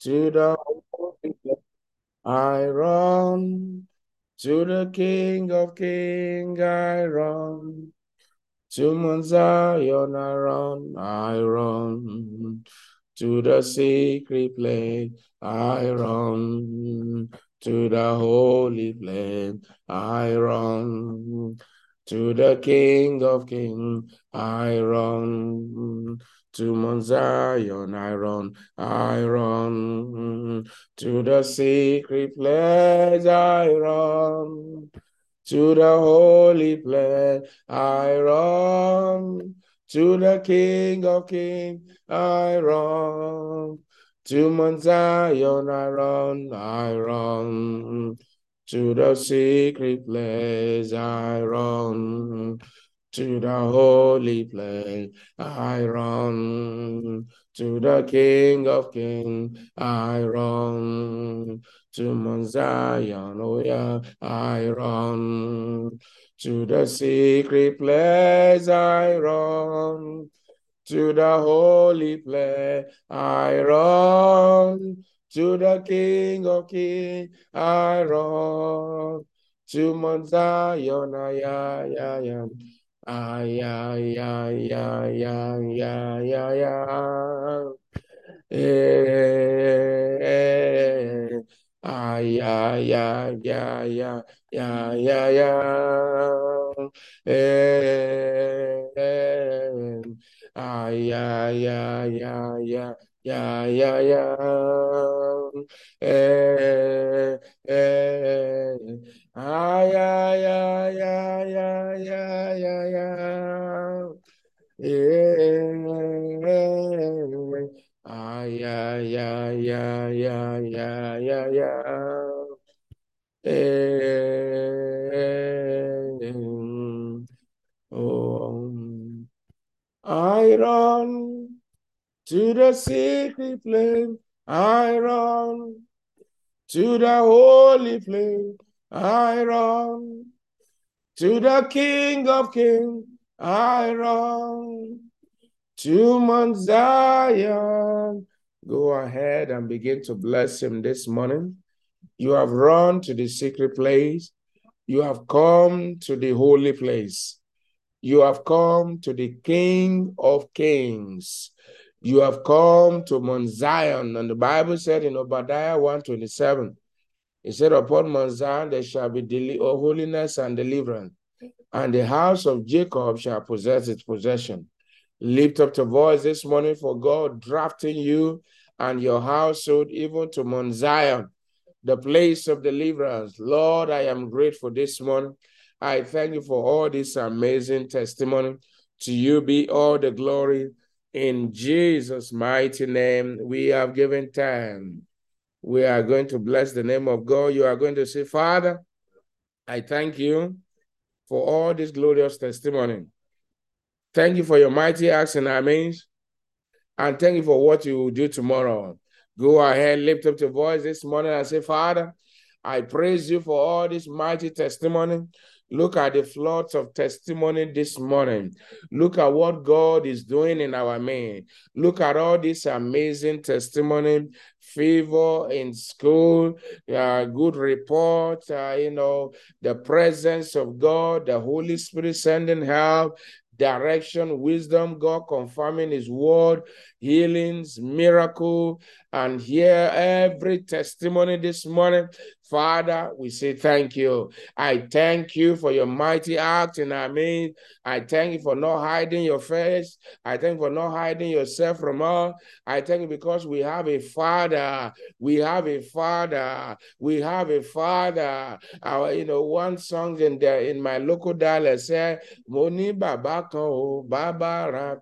to the. I run to the King of Kings. I run to Mount Zion. I run. I run to the secret place. I run to the holy place. I run to the King of Kings. I run to Mount Zion. I run. I run to the secret place. I run to the holy place. I run to the King of Kings. I run to Mount Zion. I run. I run to the secret place. I run to the holy place. I run to the King of Kings. I run to Mount Zion. Oh yeah, I run to the secret place. I run to the holy place. I run to the King of Kings. I run to Mount Zion. Yeah, yeah, yeah. Ay, ya ya ya ya ya ya ya eh ya ya ya ya ya ya ya eh ya ya ya ya ya ya ya eh the secret place. I run to the holy place. I run to the King of Kings. I run to Mount Zion. Go ahead and begin to bless him this morning. You have run to the secret place. You have come to the holy place. You have come to the King of Kings. You have come to Mount Zion. And the Bible said in Obadiah 127, it said, Upon Mount Zion there shall be deli- oh, holiness and deliverance, and the house of Jacob shall possess its possession. Lift up your voice this morning for God drafting you and your household even to Mount Zion, the place of deliverance. Lord, I am grateful this morning. I thank you for all this amazing testimony. To you be all the glory. In Jesus' mighty name, we have given time. We are going to bless the name of God. You are going to say, Father, I thank you for all this glorious testimony. Thank you for your mighty acts our midst. And thank you for what you will do tomorrow. Go ahead, lift up your voice this morning and say, Father, I praise you for all this mighty testimony. Look at the floods of testimony this morning. Look at what God is doing in our midst. Look at all this amazing testimony, favor in school, uh, good report, uh, you know, the presence of God, the Holy Spirit sending help, direction, wisdom, God confirming His word, healings, miracle, and hear every testimony this morning. Father, we say thank you. I thank you for your mighty act in our midst. I thank you for not hiding your face. I thank you for not hiding yourself from us. I thank you because we have a father. We have a father. We have a father. Our, you know, one song in the in my local dialect said, Moni Baba Baba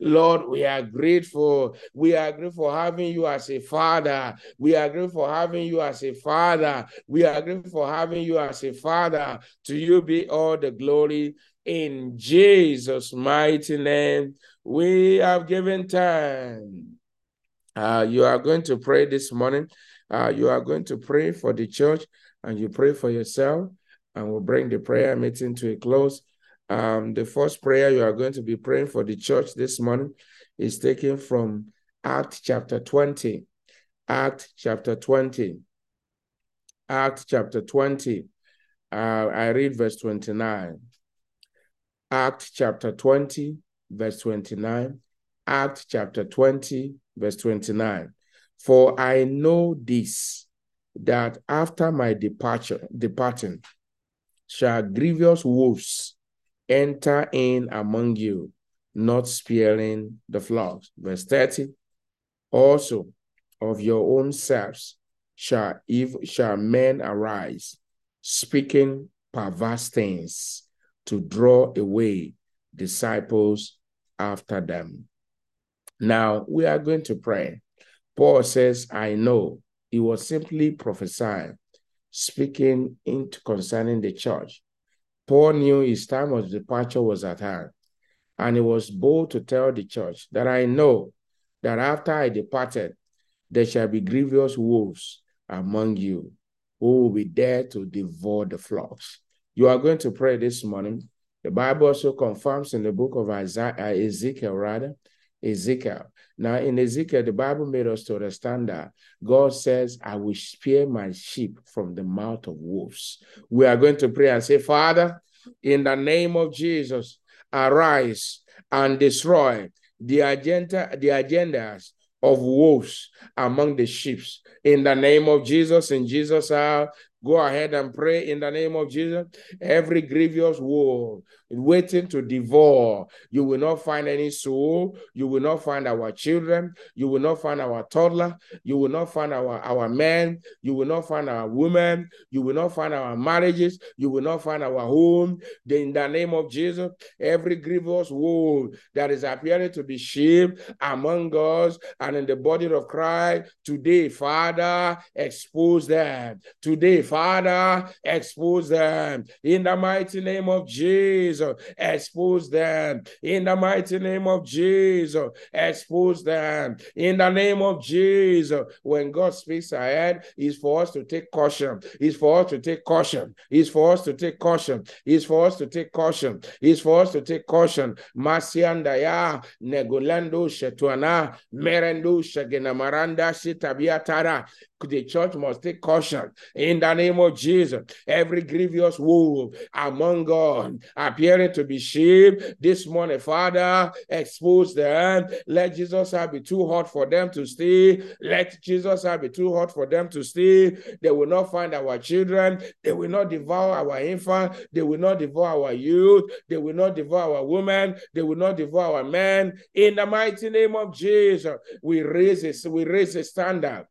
Lord, we are grateful. We are grateful for having you as a father. We are grateful for having you as a father. We are grateful for having you as a father. To you be all the glory in Jesus' mighty name. We have given time. Uh, you are going to pray this morning. Uh, you are going to pray for the church and you pray for yourself, and we'll bring the prayer meeting to a close. Um, the first prayer you are going to be praying for the church this morning is taken from Act chapter 20. Act chapter 20. Act chapter 20. Uh, I read verse 29. Act chapter 20, verse 29. Act chapter 20, verse 29. For I know this, that after my departure, departing, shall grievous wolves enter in among you, not sparing the flocks. Verse 30. Also of your own selves shall, ev- shall men arise, speaking perverse things to draw away disciples after them. Now we are going to pray. Paul says, I know. He was simply prophesying, speaking into concerning the church. Paul knew his time of departure was at hand, and he was bold to tell the church that I know that after I departed, there shall be grievous wolves among you who will be there to devour the flocks. You are going to pray this morning. The Bible also confirms in the book of Isaiah, uh, Ezekiel, rather, Ezekiel. Now, in Ezekiel, the Bible made us to understand that God says, I will spare my sheep from the mouth of wolves. We are going to pray and say, Father, in the name of Jesus, arise and destroy the agenda, the agendas of wolves among the sheep. In the name of Jesus, in Jesus' hour, Go ahead and pray in the name of Jesus. Every grievous wolf waiting to devour, you will not find any soul. You will not find our children. You will not find our toddler. You will not find our, our men. You will not find our women. You will not find our marriages. You will not find our home. In the name of Jesus, every grievous wolf that is appearing to be sheep among us and in the body of Christ, today, Father, expose them. Today, Father, expose them in the mighty name of Jesus. Expose them in the mighty name of Jesus. Expose them in the name of Jesus. When God speaks ahead, is for us to take caution. Is for us to take caution. Is for us to take caution. Is for us to take caution. Is for us to take caution. Masiandaya negolando shetuana merendo shagena maranda shitabiatara the church must take caution in the name of Jesus. Every grievous wolf among God appearing to be sheep this morning, Father, expose them. Let Jesus have be too hot for them to stay. Let Jesus have be too hot for them to stay. They will not find our children. They will not devour our infant. They will not devour our youth. They will not devour our women. They will not devour our men. In the mighty name of Jesus, we raise this, we raise a standard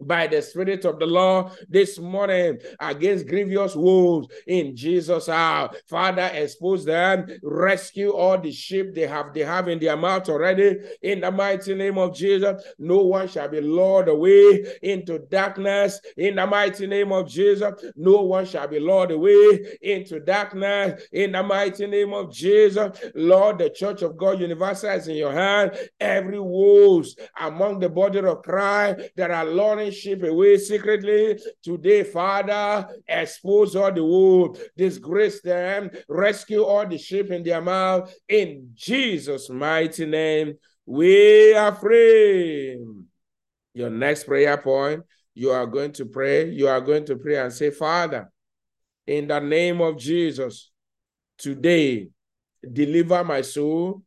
by the Spirit of the Lord this morning against grievous wolves in Jesus' house. Father, expose them, rescue all the sheep they have they have in their mouth already. In the mighty name of Jesus, no one shall be lured away into darkness. In the mighty name of Jesus, no one shall be lured away into darkness. In the mighty name of Jesus, Lord, the Church of God Universal is in your hand. Every wolves among the body of Christ that are luring sheep away secretly. Today, Father, expose all the wolves, disgrace them, rescue all the sheep in their mouth. In Jesus' mighty name, we are free. Your next prayer point, you are going to pray. You are going to pray and say, Father, in the name of Jesus, today, deliver my soul,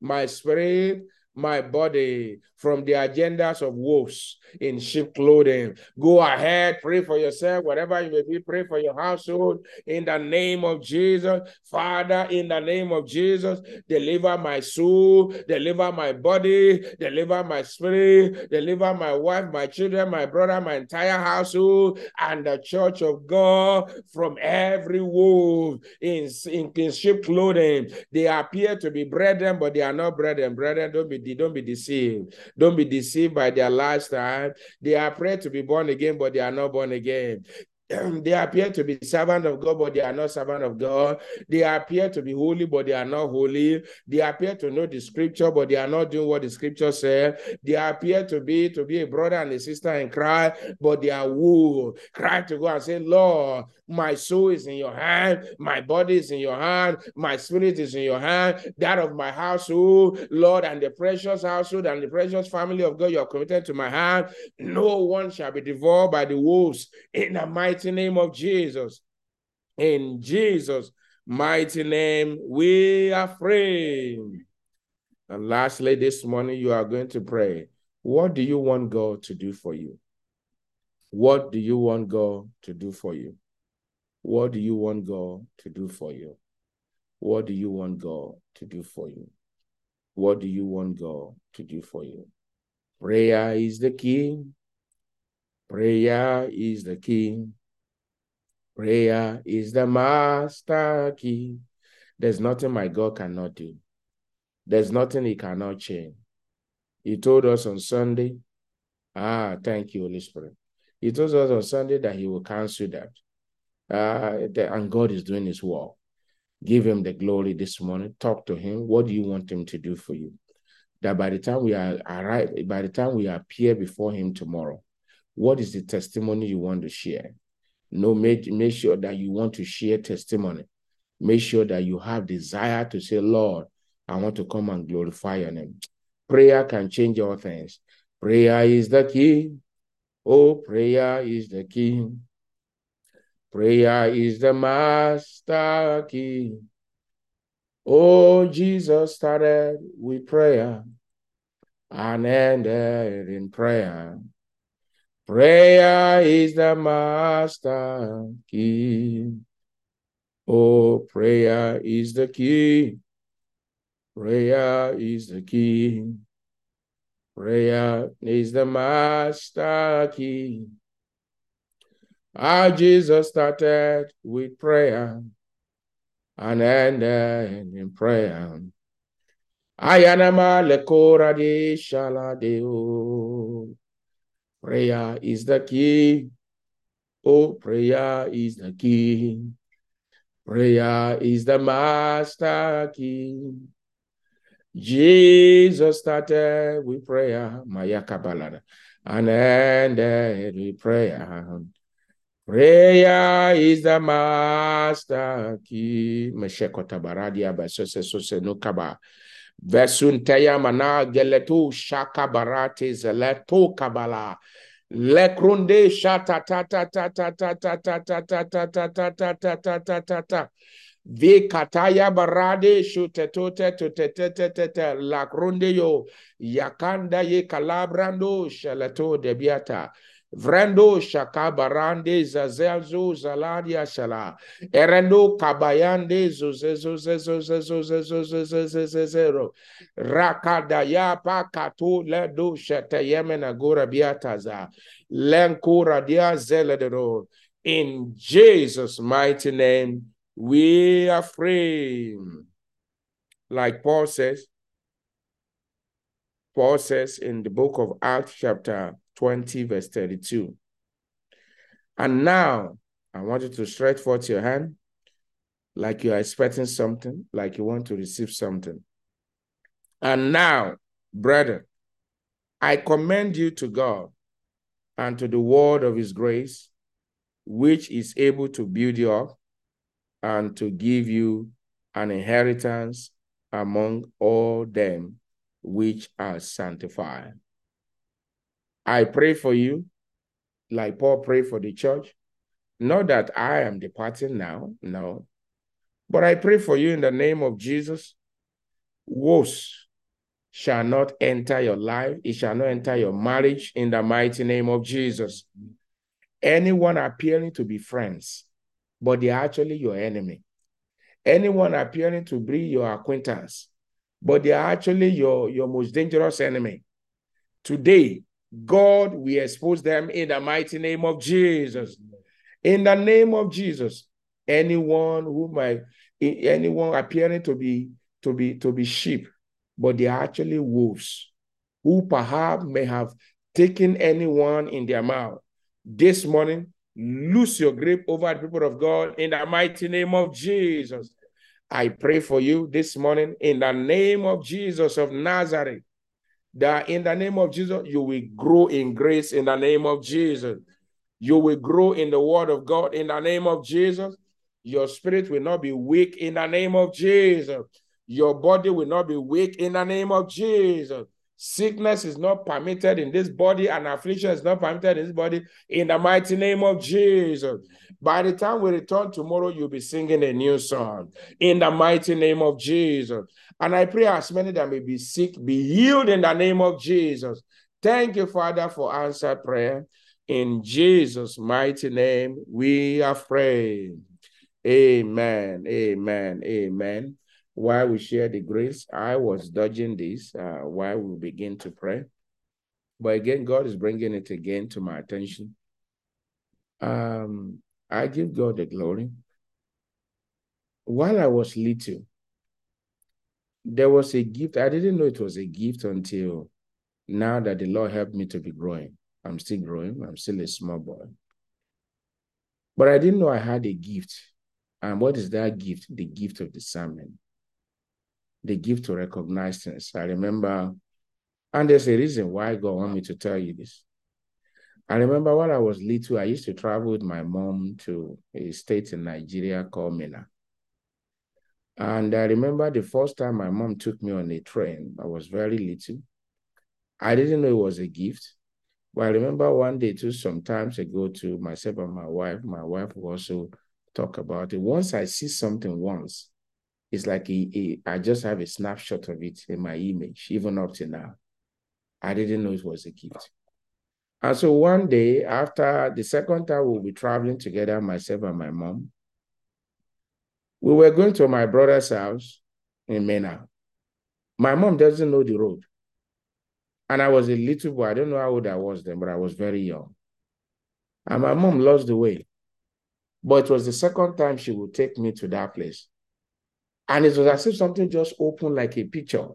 my spirit, my body from the agendas of wolves in sheep clothing. Go ahead, pray for yourself, whatever you may be, pray for your household in the name of Jesus. Father, in the name of Jesus, deliver my soul, deliver my body, deliver my spirit, deliver my wife, my children, my brother, my entire household, and the church of God from every wolf in, in, in sheep clothing. They appear to be brethren, but they are not brethren. Brethren, don't be don't be deceived. Don't be deceived by their lifestyle. They are praying to be born again, but they are not born again. They appear to be servant of God, but they are not servant of God. They appear to be holy, but they are not holy. They appear to know the scripture, but they are not doing what the scripture said. They appear to be to be a brother and a sister in Christ, but they are woo. Cry to God and say, Lord, my soul is in your hand, my body is in your hand, my spirit is in your hand, that of my household, Lord, and the precious household and the precious family of God you are committed to my hand. No one shall be devoured by the wolves in the mighty name of Jesus. In Jesus' mighty name, we are free. And lastly, this morning, you are going to pray. What do you want God to do for you? What do you want God to do for you? What do you want God to do for you? What do you want God to do for you? What do you want God to do for you? Prayer is the key. Prayer is the key. Prayer is the master key. There's nothing my God cannot do. There's nothing he cannot change. He told us on Sunday, ah, thank you, Holy Spirit. He told us on Sunday that he will cancel that uh, and God is doing his work. Give him the glory this morning. Talk to him. What do you want him to do for you? That by the time we are arrive, by the time we appear before him tomorrow, what is the testimony you want to share? No, make, make sure that you want to share testimony. Make sure that you have desire to say, Lord, I want to come and glorify your name. Prayer can change all things. Prayer is the key. Oh, prayer is the key. Prayer is the master key. Oh, Jesus started with prayer and ended in prayer. Prayer is the master key. Oh, prayer is the key. Prayer is the key. Prayer is the master key. Our Jesus started with prayer and ended in prayer. Ayanama lekora de. Prayer is the key. Oh, prayer is the key. Prayer is the master key. Jesus started with prayer, Maya Kabbalah, and ended with prayer. Prayer is the master key. Meshekota baradia sose nukaba. Vesuntaya mana geletu shaka barate zeleto kabala. Lekrunde shata ta ta ta ta ta ta ta ta ta ta ta ta ta ta ta ta ta ta. Vi kataya barade shutetote tutetetete lakrunde yo yakanda ye kalabrando shalato debiata. Vrendo shaka barande zazelzo zaladia shala. Erendo kabayande zozezozezozezozezozezezezero. Rakadaya pakato ledo shetayemena gora biataza. Lenkura dia zeledero. In Jesus' mighty name, we are free. Like Paul says, Paul says in the book of Acts, chapter 20, verse 32. And now, I want you to stretch forth your hand like you are expecting something, like you want to receive something. And now, brother, I commend you to God and to the word of his grace, which is able to build you up and to give you an inheritance among all them which are sanctified. I pray for you, like Paul prayed for the church. Not that I am departing now, no. But I pray for you in the name of Jesus. Woes shall not enter your life, it shall not enter your marriage in the mighty name of Jesus. Anyone appearing to be friends, but they're actually your enemy. Anyone appearing to be your acquaintance, but they're actually your, your most dangerous enemy. Today, God we expose them in the mighty name of Jesus. In the name of Jesus, anyone who might anyone appearing to be to be to be sheep, but they are actually wolves, who perhaps may have taken anyone in their mouth. This morning, Lose your grip over the people of God in the mighty name of Jesus. I pray for you this morning in the name of Jesus of Nazareth, that in the name of Jesus, you will grow in grace in the name of Jesus. You will grow in the word of God in the name of Jesus. Your spirit will not be weak in the name of Jesus. Your body will not be weak in the name of Jesus. Sickness is not permitted in this body, and affliction is not permitted in this body in the mighty name of Jesus. By the time we return tomorrow, you'll be singing a new song in the mighty name of Jesus. And I pray as many that may be sick be healed in the name of Jesus. Thank you, Father, for answered prayer. In Jesus' mighty name, we are prayed. Amen. Amen. Amen. While we share the grace, I was dodging this uh, while we begin to pray. But again, God is bringing it again to my attention. Um, I give God the glory. While I was little, there was a gift. I didn't know it was a gift until now that the Lord helped me to be growing. I'm still growing. I'm still a small boy. But I didn't know I had a gift. And what is that gift? The gift of discernment. The gift to recognize things. I remember, and there's a reason why God want me to tell you this. I remember when I was little, I used to travel with my mom to a state in Nigeria called Minna. And I remember the first time my mom took me on a train, I was very little. I didn't know it was a gift. But I remember one day, too, some times ago, to myself and my wife, my wife also talk about it. Once I see something once, it's like I just have a snapshot of it in my image, even up to now. I didn't know it was a gift. And so one day, after the second time we'll be traveling together, myself and my mom, we were going to my brother's house in Minna. My mom doesn't know the road. And I was a little boy. I don't know how old I was then, but I was very young. And my mom lost the way. But it was the second time she would take me to that place. And it was as if something just opened like a picture.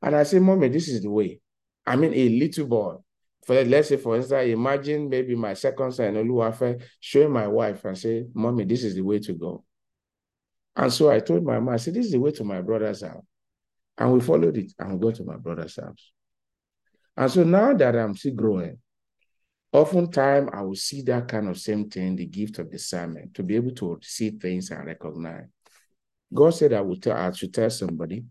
And I said, Mommy, this is the way. I mean, a little boy. For let's say, for instance, imagine maybe my second son, Oluwafe, showing my wife and say, Mommy, this is the way to go. And so I told my mom, I said, This is the way to my brother's house. And we followed it and we go to my brother's house. And so now that I'm still growing, oftentimes I will see that kind of same thing, the gift of discernment, to be able to see things and recognize. God said I will tell I should tell somebody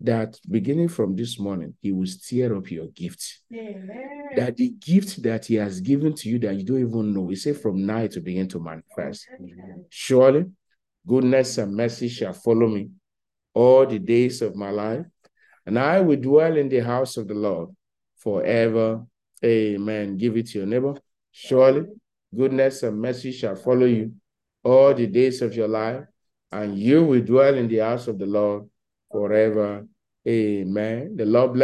that beginning from this morning, He will stir up your gift. Amen. That the gift that He has given to you that you don't even know, He said from now to begin to manifest. Amen. Surely, goodness and mercy shall follow me all the days of my life, and I will dwell in the house of the Lord forever. Amen. Give it to your neighbor. Surely, goodness and mercy shall follow you all the days of your life, and you will dwell in the house of the Lord forever. Amen. The Lord bless.